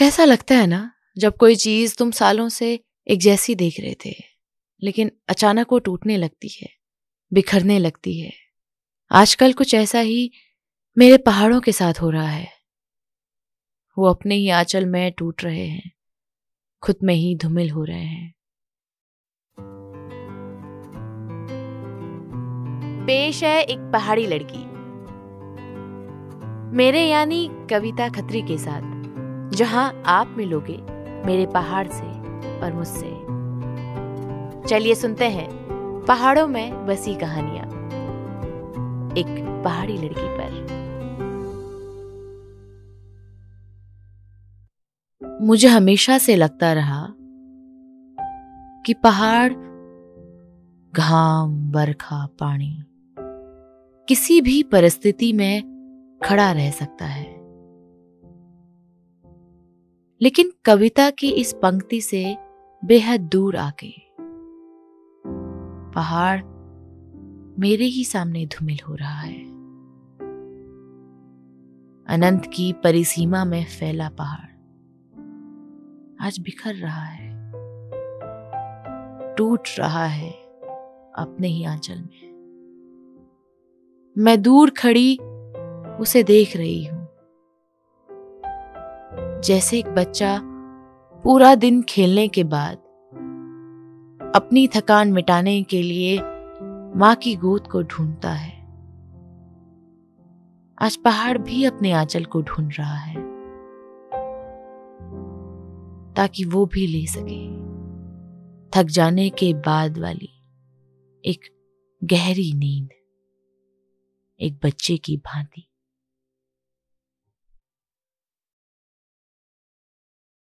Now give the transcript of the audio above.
कैसा लगता है ना, जब कोई चीज़ तुम सालों से एक जैसी देख रहे थे, लेकिन अचानक वो टूटने लगती है, बिखरने लगती है। आजकल कुछ ऐसा ही मेरे पहाड़ों के साथ हो रहा है। वो अपने ही आंचल में टूट रहे हैं, खुद में ही धुमिल हो रहे हैं। पेश है एक पहाड़ी लड़की। मेरे यानी कविता खत्री के साथ। जहाँ आप मिलोगे, मेरे पहाड़ से और मुझसे। चलिए सुनते हैं पहाड़ों में बसी कहानियाँ। एक पहाड़ी लड़की पर। मुझे हमेशा से लगता रहा कि पहाड़, घाम, बरखा, पानी, किसी भी परिस्थिति में खड़ा रह सकता है। लेकिन कविता की इस पंक्ति से बेहद दूर आ आके पहाड़ मेरे ही सामने धुमिल हो रहा है। अनंत की परिसीमा में फैला पहाड़। आज बिखर रहा है। टूट रहा है अपने ही आंचल में। मैं दूर खड़ी उसे देख रही हूँ। जैसे एक बच्चा पूरा दिन खेलने के बाद अपनी थकान मिटाने के लिए माँ की गोद को ढूंढता है। आज पहाड़ भी अपने आंचल को ढूंढ रहा है ताकि वो भी ले सके। थक जाने के बाद वाली एक गहरी नींद, एक बच्चे की भांति।